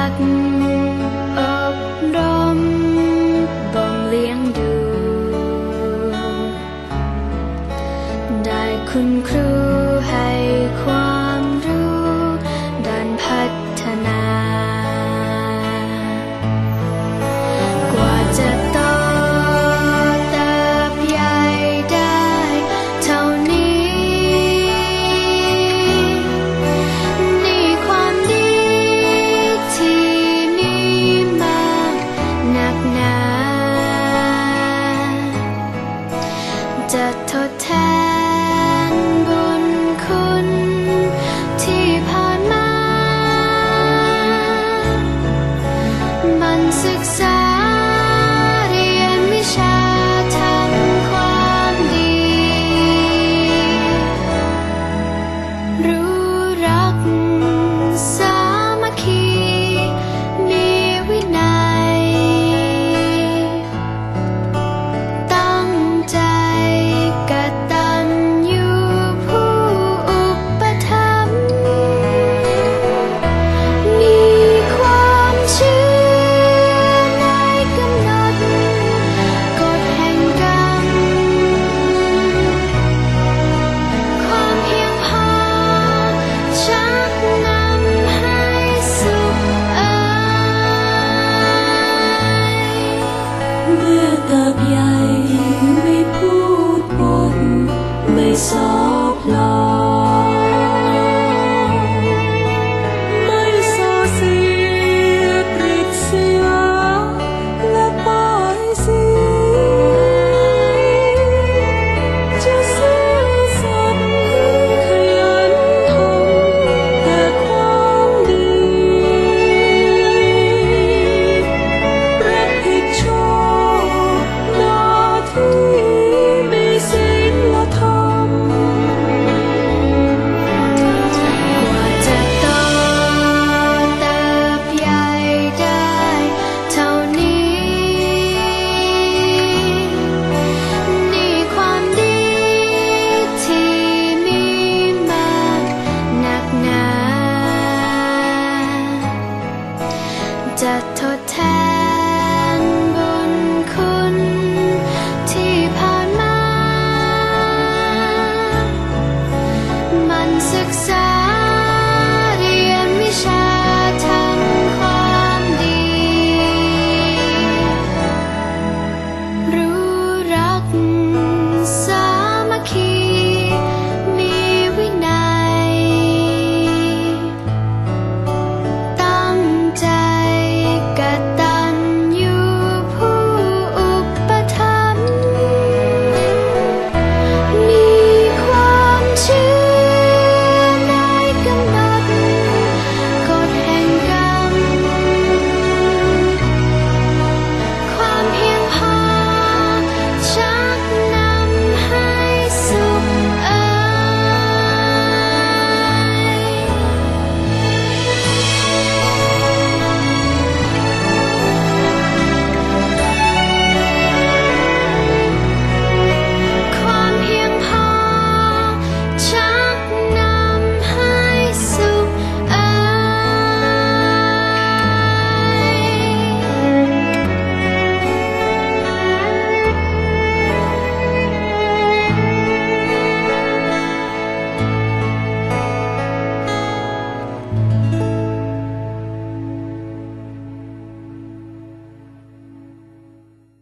อบรมบ่มเลี้ยงดู ได้คุณครู จะทดแทนบุญคุณที่ผ่านมา มันศึกษา da da